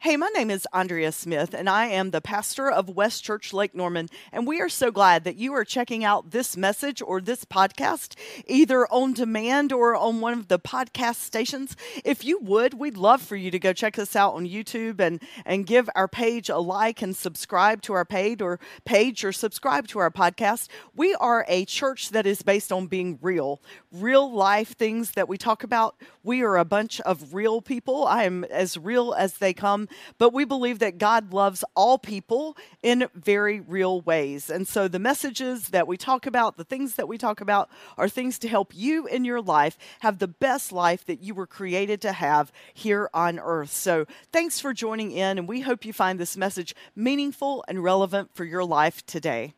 Hey, my name is Andrea Smith, and I am the pastor of West Church Lake Norman. And we are so glad that you are checking out this message or this podcast, either on demand or on one of the podcast stations. If you would, we'd love for you to go check us out on YouTube and, and give our page a like and subscribe to our page or page or subscribe to our podcast. We are a church that is based on being real, real life things that we talk about. We are a bunch of real people. I am as real as they come but we believe that God loves all people in very real ways. And so the messages that we talk about, the things that we talk about, are things to help you in your life have the best life that you were created to have here on earth. So thanks for joining in, and we hope you find this message meaningful and relevant for your life today.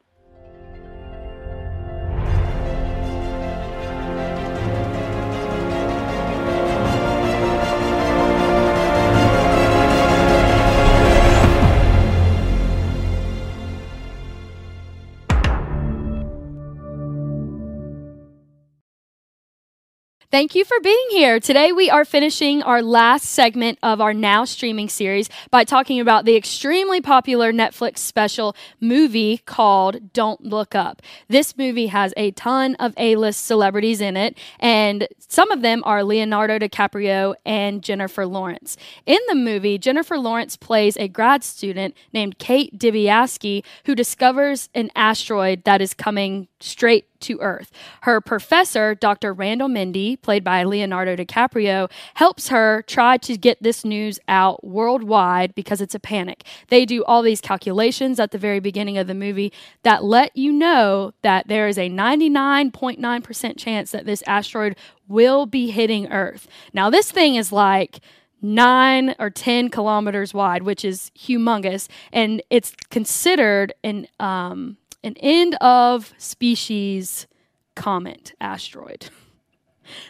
Thank you for being here. Today, we are finishing our last segment of our now streaming series by talking about the extremely popular Netflix special movie called Don't Look Up. This movie has a ton of A list celebrities in it, and some of them are Leonardo DiCaprio and Jennifer Lawrence. In the movie, Jennifer Lawrence plays a grad student named Kate Dibiasky who discovers an asteroid that is coming straight to Earth. Her professor, Dr. Randall Mindy, played by Leonardo DiCaprio, helps her try to get this news out worldwide because it's a panic. They do all these calculations at the very beginning of the movie that let you know that there is a 99.9% chance that this asteroid will be hitting Earth. Now, this thing is like nine or 10 kilometers wide, which is humongous, and it's considered an, um, an end of species comet asteroid.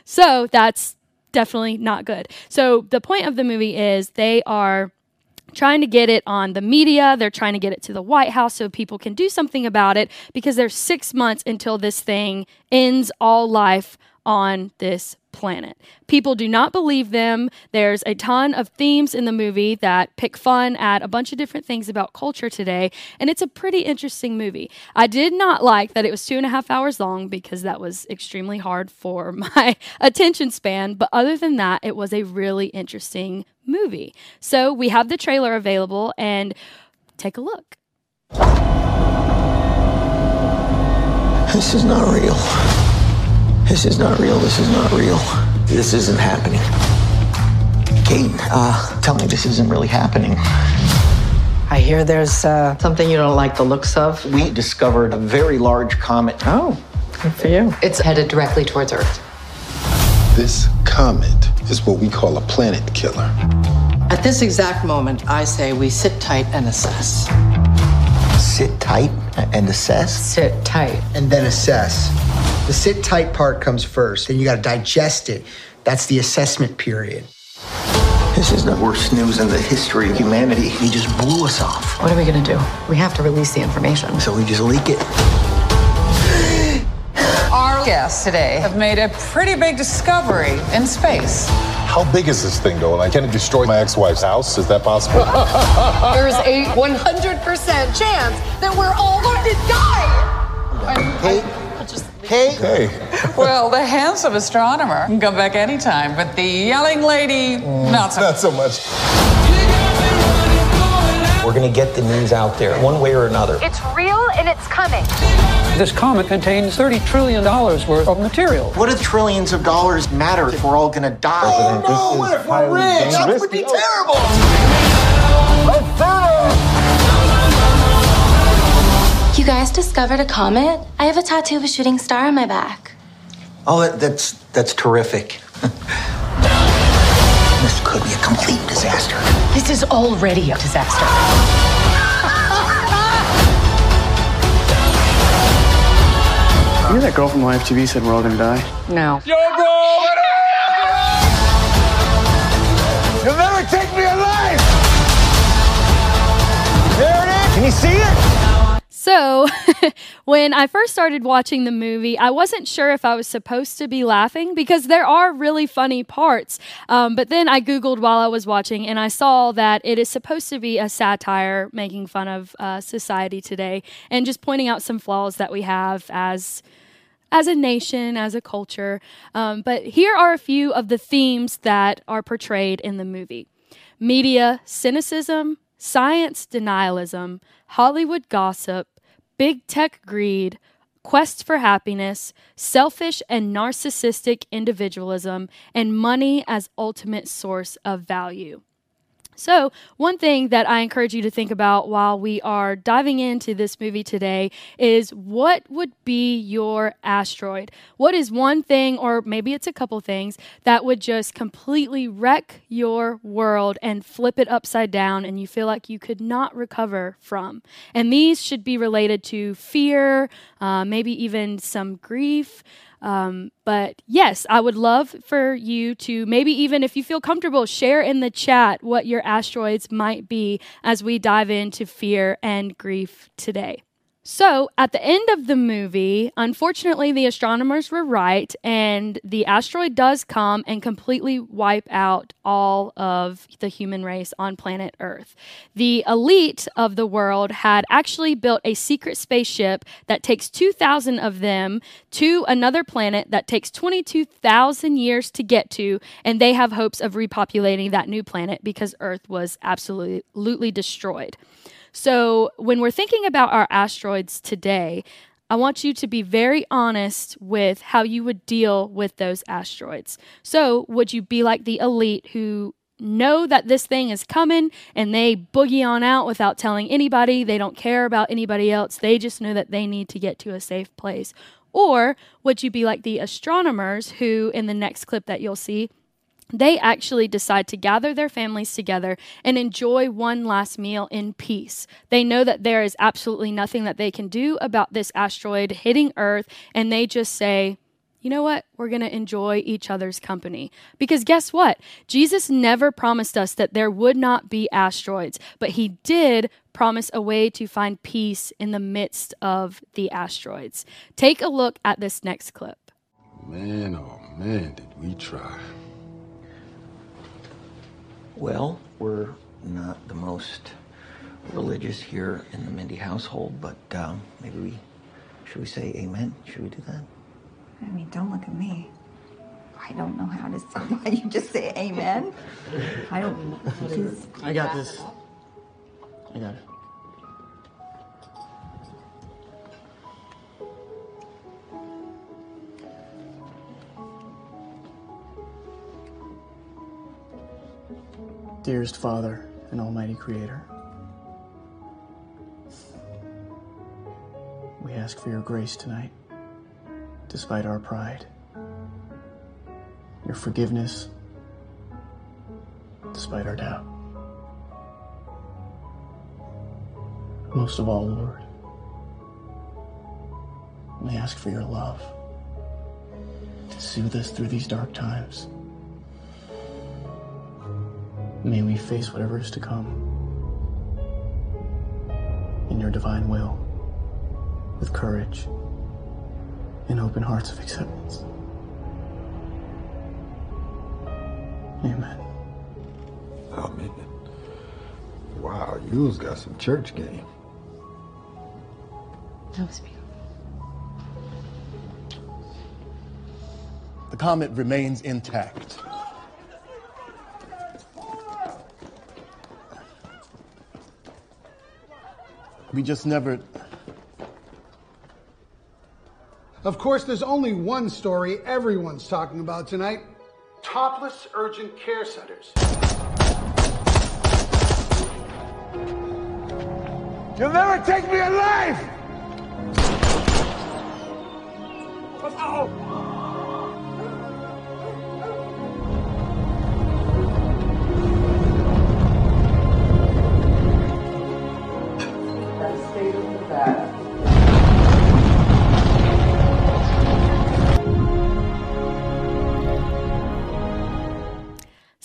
So that's definitely not good. So the point of the movie is they are trying to get it on the media. They're trying to get it to the White House so people can do something about it because there's six months until this thing ends all life on this planet. People do not believe them. There's a ton of themes in the movie that pick fun at a bunch of different things about culture today, and it's a pretty interesting movie. I did not like that it was two and a half hours long because that was extremely hard for my attention span, but other than that, it was a really interesting movie. So we have the trailer available, and take a look. This is not real. This is not real. This is not real. This isn't happening. Kate, uh, tell me this isn't really happening. I hear there's uh, something you don't like the looks of. We discovered a very large comet. Oh, good for you. It's headed directly towards Earth. This comet is what we call a planet killer. At this exact moment, I say we sit tight and assess. Sit tight and assess? Sit tight. And then assess. The sit tight part comes first, then you got to digest it. That's the assessment period. This is the worst news in the history of humanity. He just blew us off. What are we going to do? We have to release the information. So we just leak it. Our guests today have made a pretty big discovery in space. How big is this thing, though? Like, can it destroy my ex-wife's house? Is that possible? There's a 100% chance that we're all going to die. Kate, Kate. hey, Well, the handsome astronomer can come back anytime, but the yelling lady, mm. not so not so much. we're gonna get the news out there one way or another. It's real and it's coming. This comet contains $30 trillion worth of material. What do trillions of dollars matter if we're all gonna die? Oh, no, what if we're rich? That would be terrible. Oh. You guys discovered a comet? I have a tattoo of a shooting star on my back. Oh, that, that's that's terrific. this could be a complete disaster. This is already a disaster. You know that girl from Live TV said we're all gonna die? No. You'll never So, when I first started watching the movie, I wasn't sure if I was supposed to be laughing because there are really funny parts. Um, but then I Googled while I was watching and I saw that it is supposed to be a satire making fun of uh, society today and just pointing out some flaws that we have as as a nation, as a culture. Um, but here are a few of the themes that are portrayed in the movie media cynicism, science denialism, Hollywood gossip, big tech greed, quest for happiness, selfish and narcissistic individualism, and money as ultimate source of value. So, one thing that I encourage you to think about while we are diving into this movie today is what would be your asteroid? What is one thing, or maybe it's a couple things, that would just completely wreck your world and flip it upside down and you feel like you could not recover from? And these should be related to fear, uh, maybe even some grief. Um, but yes, I would love for you to maybe even if you feel comfortable, share in the chat what your asteroids might be as we dive into fear and grief today. So, at the end of the movie, unfortunately, the astronomers were right, and the asteroid does come and completely wipe out all of the human race on planet Earth. The elite of the world had actually built a secret spaceship that takes 2,000 of them to another planet that takes 22,000 years to get to, and they have hopes of repopulating that new planet because Earth was absolutely destroyed. So, when we're thinking about our asteroids today, I want you to be very honest with how you would deal with those asteroids. So, would you be like the elite who know that this thing is coming and they boogie on out without telling anybody? They don't care about anybody else. They just know that they need to get to a safe place. Or would you be like the astronomers who, in the next clip that you'll see, they actually decide to gather their families together and enjoy one last meal in peace. They know that there is absolutely nothing that they can do about this asteroid hitting Earth, and they just say, you know what? We're going to enjoy each other's company. Because guess what? Jesus never promised us that there would not be asteroids, but he did promise a way to find peace in the midst of the asteroids. Take a look at this next clip. Man, oh man, did we try. Well, we're not the most religious here in the Mindy household, but um, maybe we should we say amen? Should we do that? I mean, don't look at me. I don't know how to say. Why you just say amen? I don't. Just, I got this. I got it. Dearest Father and Almighty Creator, we ask for your grace tonight, despite our pride, your forgiveness, despite our doubt. Most of all, Lord, we ask for your love to soothe us through these dark times. May we face whatever is to come in your divine will with courage and open hearts of acceptance. Amen. Amen. Wow, you's got some church game. That was beautiful. The comet remains intact. We just never. Of course, there's only one story everyone's talking about tonight topless urgent care centers. You'll never take me alive! Oh!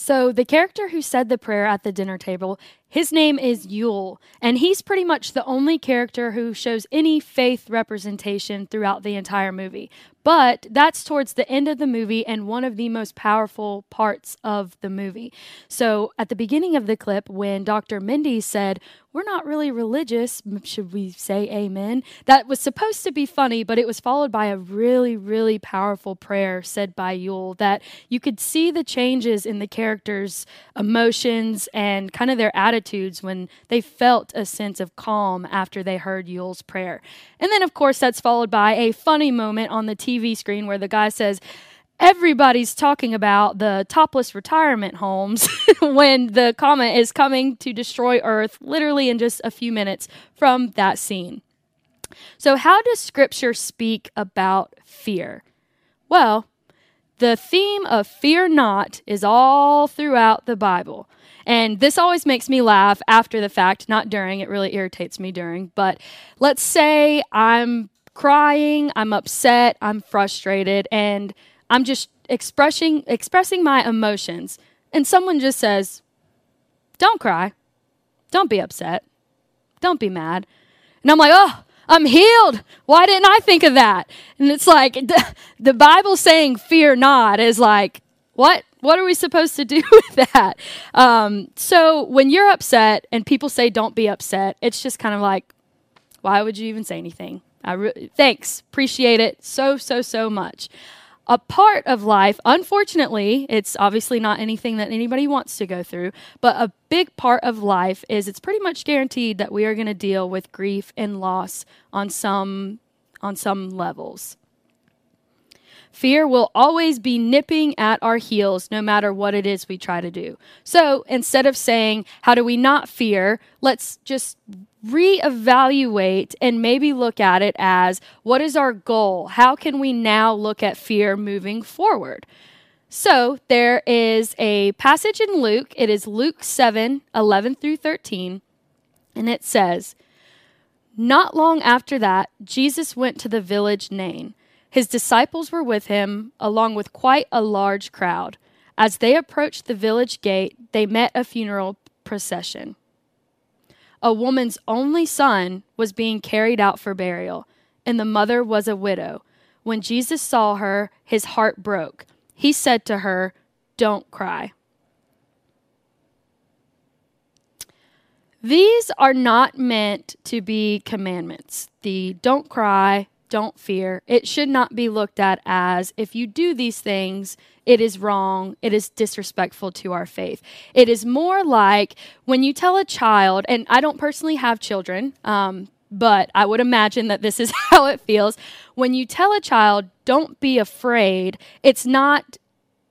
So, the character who said the prayer at the dinner table, his name is Yule, and he's pretty much the only character who shows any faith representation throughout the entire movie. But that's towards the end of the movie and one of the most powerful parts of the movie. So, at the beginning of the clip, when Dr. Mindy said, We're not really religious, should we say amen? That was supposed to be funny, but it was followed by a really, really powerful prayer said by Yule that you could see the changes in the characters' emotions and kind of their attitudes when they felt a sense of calm after they heard Yule's prayer. And then, of course, that's followed by a funny moment on the TV screen where the guy says, Everybody's talking about the topless retirement homes when the comet is coming to destroy Earth literally in just a few minutes from that scene. So, how does Scripture speak about fear? Well, the theme of fear not is all throughout the Bible. And this always makes me laugh after the fact, not during. It really irritates me during. But let's say I'm crying, I'm upset, I'm frustrated, and I'm just expressing expressing my emotions. And someone just says, "Don't cry. Don't be upset. Don't be mad." And I'm like, "Oh, I'm healed. Why didn't I think of that? And it's like the, Bible saying fear not is like, what? What are we supposed to do with that? Um, so when you're upset and people say don't be upset, it's just kind of like, why would you even say anything? I re- thanks, appreciate it so so so much a part of life. Unfortunately, it's obviously not anything that anybody wants to go through, but a big part of life is it's pretty much guaranteed that we are going to deal with grief and loss on some on some levels. Fear will always be nipping at our heels no matter what it is we try to do. So instead of saying, How do we not fear? let's just reevaluate and maybe look at it as what is our goal? How can we now look at fear moving forward? So there is a passage in Luke. It is Luke 7 11 through 13. And it says, Not long after that, Jesus went to the village Nain. His disciples were with him, along with quite a large crowd. As they approached the village gate, they met a funeral procession a woman's only son was being carried out for burial, and the mother was a widow. When Jesus saw her, his heart broke. He said to her, Don't cry. These are not meant to be commandments. The don't cry, don't fear. It should not be looked at as if you do these things, it is wrong, it is disrespectful to our faith. It is more like when you tell a child, and I don't personally have children, um, but I would imagine that this is how it feels. When you tell a child, don't be afraid, it's not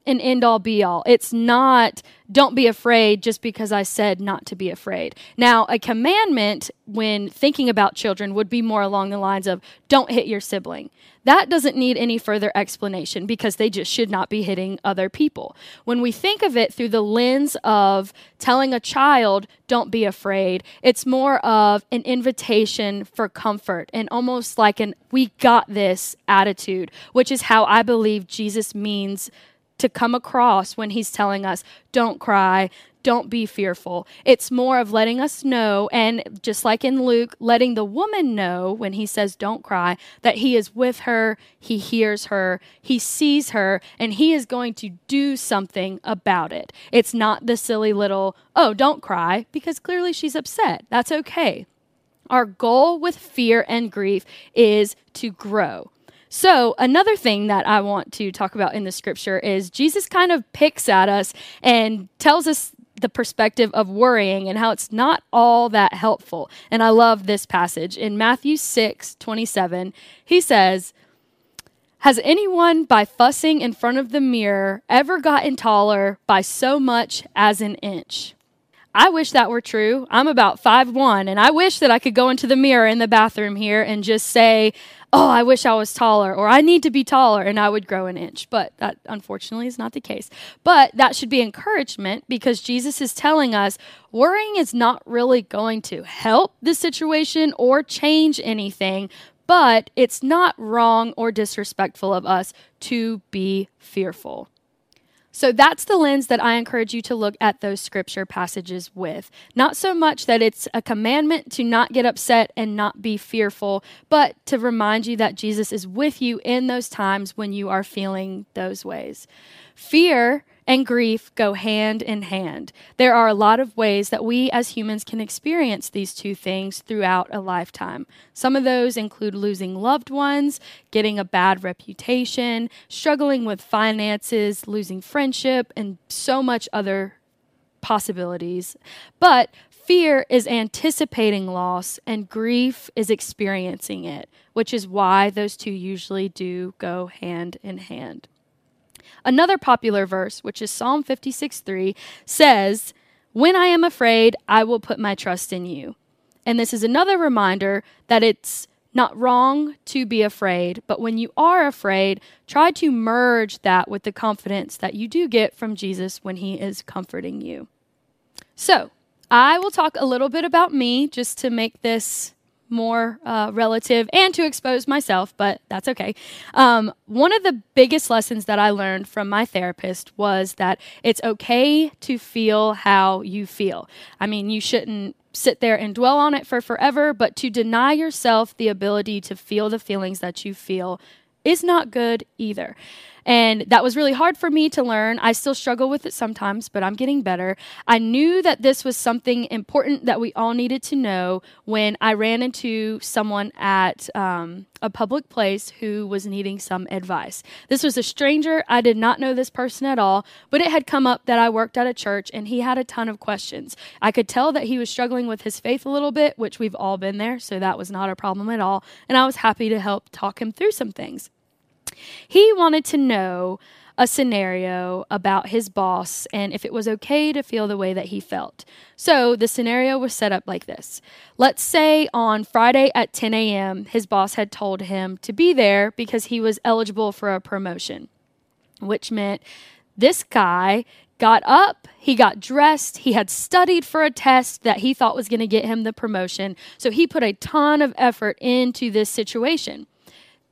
an end all be all. It's not, don't be afraid just because I said not to be afraid. Now, a commandment when thinking about children would be more along the lines of, don't hit your sibling. That doesn't need any further explanation because they just should not be hitting other people. When we think of it through the lens of telling a child, don't be afraid, it's more of an invitation for comfort and almost like an we got this attitude, which is how I believe Jesus means to come across when he's telling us, don't cry, don't be fearful. It's more of letting us know, and just like in Luke, letting the woman know when he says, don't cry, that he is with her, he hears her, he sees her, and he is going to do something about it. It's not the silly little, oh, don't cry, because clearly she's upset. That's okay. Our goal with fear and grief is to grow. So, another thing that I want to talk about in the scripture is Jesus kind of picks at us and tells us the perspective of worrying and how it's not all that helpful. And I love this passage. In Matthew 6 27, he says, Has anyone, by fussing in front of the mirror, ever gotten taller by so much as an inch? I wish that were true. I'm about five one, and I wish that I could go into the mirror in the bathroom here and just say, oh, I wish I was taller or I need to be taller and I would grow an inch. But that unfortunately is not the case. But that should be encouragement because Jesus is telling us worrying is not really going to help the situation or change anything, but it's not wrong or disrespectful of us to be fearful. So that's the lens that I encourage you to look at those scripture passages with. Not so much that it's a commandment to not get upset and not be fearful, but to remind you that Jesus is with you in those times when you are feeling those ways. Fear and grief go hand in hand. There are a lot of ways that we as humans can experience these two things throughout a lifetime. Some of those include losing loved ones, getting a bad reputation, struggling with finances, losing friendship, and so much other possibilities. But fear is anticipating loss and grief is experiencing it, which is why those two usually do go hand in hand. Another popular verse, which is Psalm 56 3, says, When I am afraid, I will put my trust in you. And this is another reminder that it's not wrong to be afraid, but when you are afraid, try to merge that with the confidence that you do get from Jesus when he is comforting you. So, I will talk a little bit about me just to make this more uh, relative and to expose myself, but that's okay. Um, one of the biggest lessons that I learned from my therapist was that it's okay to feel how you feel. I mean, you shouldn't sit there and dwell on it for forever, but to deny yourself the ability to feel the feelings that you feel is not good either. And that was really hard for me to learn. I still struggle with it sometimes, but I'm getting better. I knew that this was something important that we all needed to know when I ran into someone at um, a public place who was needing some advice. This was a stranger. I did not know this person at all, but it had come up that I worked at a church and he had a ton of questions. I could tell that he was struggling with his faith a little bit, which we've all been there, so that was not a problem at all. And I was happy to help talk him through some things. He wanted to know a scenario about his boss and if it was okay to feel the way that he felt. So the scenario was set up like this. Let's say on Friday at 10 a.m., his boss had told him to be there because he was eligible for a promotion, which meant this guy got up, he got dressed, he had studied for a test that he thought was going to get him the promotion. So he put a ton of effort into this situation.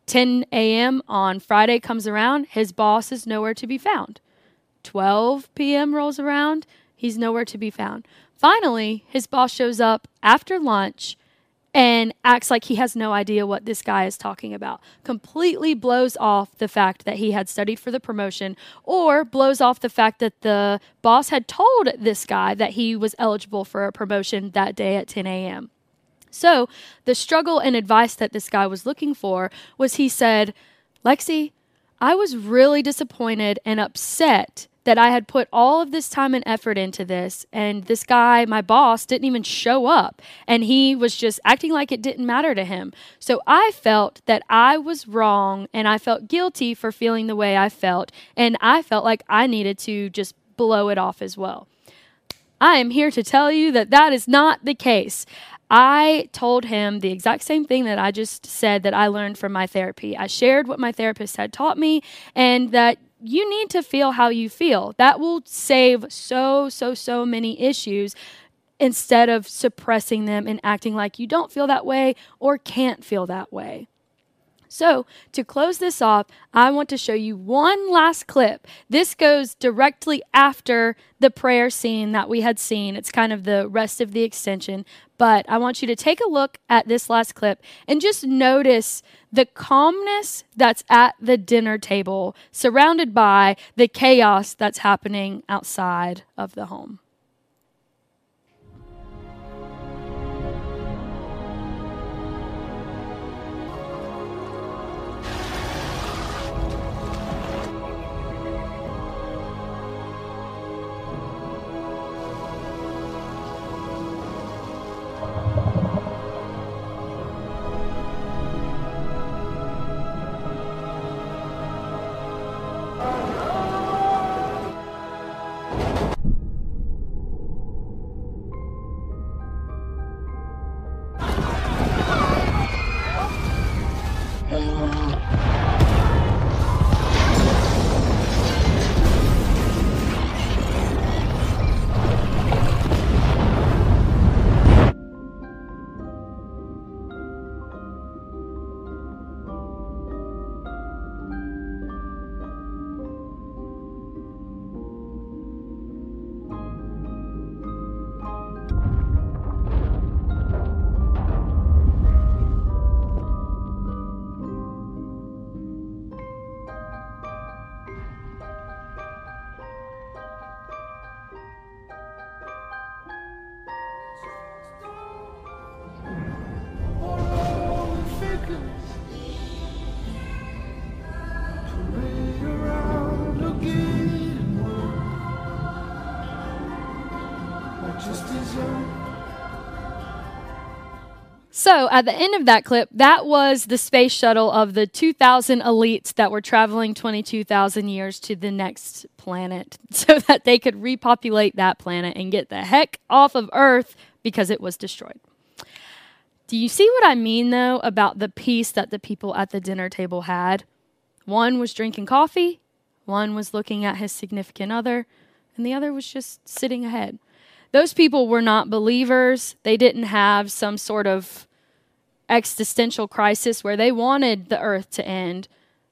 10 a.m. on Friday comes around, his boss is nowhere to be found. 12 p.m. rolls around, he's nowhere to be found. Finally, his boss shows up after lunch and acts like he has no idea what this guy is talking about. Completely blows off the fact that he had studied for the promotion, or blows off the fact that the boss had told this guy that he was eligible for a promotion that day at 10 a.m. So, the struggle and advice that this guy was looking for was he said, Lexi, I was really disappointed and upset that I had put all of this time and effort into this, and this guy, my boss, didn't even show up, and he was just acting like it didn't matter to him. So I felt that I was wrong, and I felt guilty for feeling the way I felt, and I felt like I needed to just blow it off as well. I am here to tell you that that is not the case. I told him the exact same thing that I just said that I learned from my therapy. I shared what my therapist had taught me and that you need to feel how you feel. That will save so, so, so many issues instead of suppressing them and acting like you don't feel that way or can't feel that way. So, to close this off, I want to show you one last clip. This goes directly after the prayer scene that we had seen. It's kind of the rest of the extension, but I want you to take a look at this last clip and just notice the calmness that's at the dinner table, surrounded by the chaos that's happening outside of the home. So, at the end of that clip, that was the space shuttle of the 2,000 elites that were traveling 22,000 years to the next planet so that they could repopulate that planet and get the heck off of Earth because it was destroyed. Do you see what I mean, though, about the peace that the people at the dinner table had? One was drinking coffee, one was looking at his significant other, and the other was just sitting ahead. Those people were not believers. They didn't have some sort of existential crisis where they wanted the earth to end.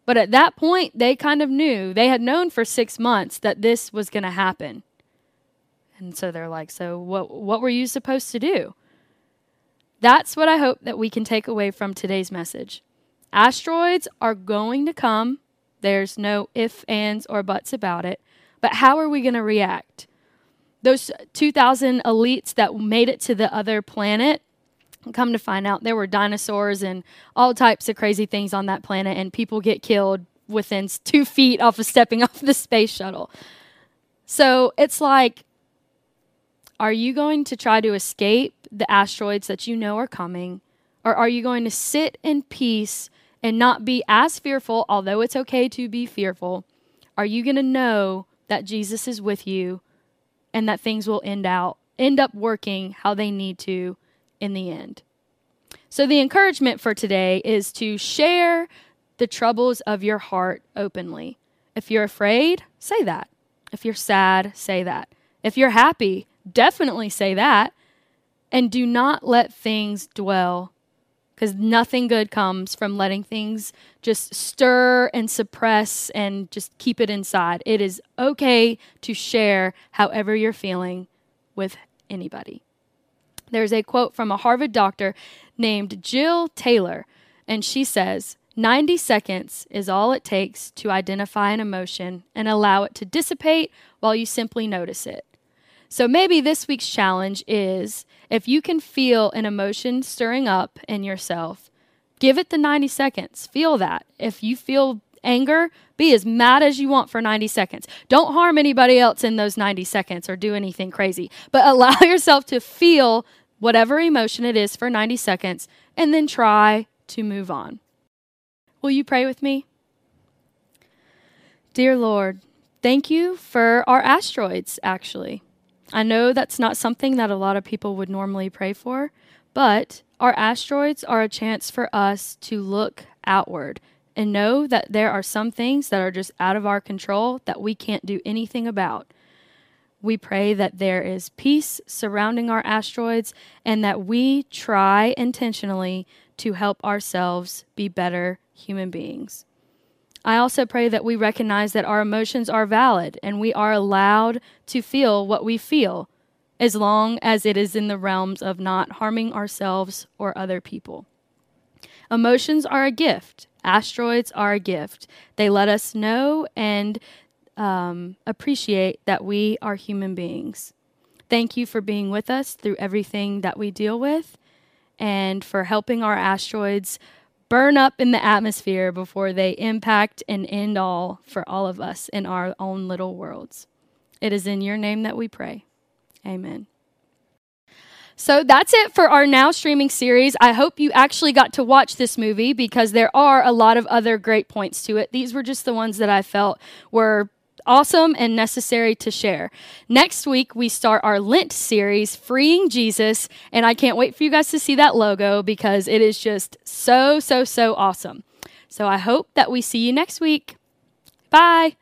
But at that point, they kind of knew, they had known for six months that this was going to happen. And so they're like, So, what, what were you supposed to do? That's what I hope that we can take away from today's message. Asteroids are going to come. There's no ifs, ands, or buts about it. But how are we going to react? Those 2,000 elites that made it to the other planet, come to find out there were dinosaurs and all types of crazy things on that planet, and people get killed within two feet off of stepping off the space shuttle. So it's like, are you going to try to escape the asteroids that you know are coming? Or are you going to sit in peace and not be as fearful, although it's okay to be fearful? Are you going to know that Jesus is with you and that things will end out end up working how they need to in the end. So the encouragement for today is to share the troubles of your heart openly. If you're afraid, say that. If you're sad, say that. If you're happy, definitely say that. And do not let things dwell because nothing good comes from letting things just stir and suppress and just keep it inside. It is okay to share however you're feeling with anybody. There's a quote from a Harvard doctor named Jill Taylor, and she says, 90 seconds is all it takes to identify an emotion and allow it to dissipate while you simply notice it. So maybe this week's challenge is if you can feel an emotion stirring up in yourself, give it the 90 seconds. Feel that. If you feel anger, be as mad as you want for 90 seconds. Don't harm anybody else in those 90 seconds or do anything crazy, but allow yourself to feel whatever emotion it is for 90 seconds, and then try to move on. Will you pray with me? Dear Lord, thank you for our asteroids, actually. I know that's not something that a lot of people would normally pray for, but our asteroids are a chance for us to look outward and know that there are some things that are just out of our control that we can't do anything about. We pray that there is peace surrounding our asteroids and that we try intentionally to help ourselves be better human beings. I also pray that we recognize that our emotions are valid and we are allowed to feel what we feel as long as it is in the realms of not harming ourselves or other people. Emotions are a gift. Asteroids are a gift. They let us know and um, appreciate that we are human beings. Thank you for being with us through everything that we deal with and for helping our asteroids burn up in the atmosphere before they impact and end all for all of us in our own little worlds. It is in your name that we pray. Amen. So that's it for our now streaming series. I hope you actually got to watch this movie because there are a lot of other great points to it. These were just the ones that I felt were awesome and necessary to share. Next week, we start our Lent series, Freeing Jesus, and I can't wait for you guys to see that logo because it is just so, so, so awesome. So I hope that we see you next week. Bye.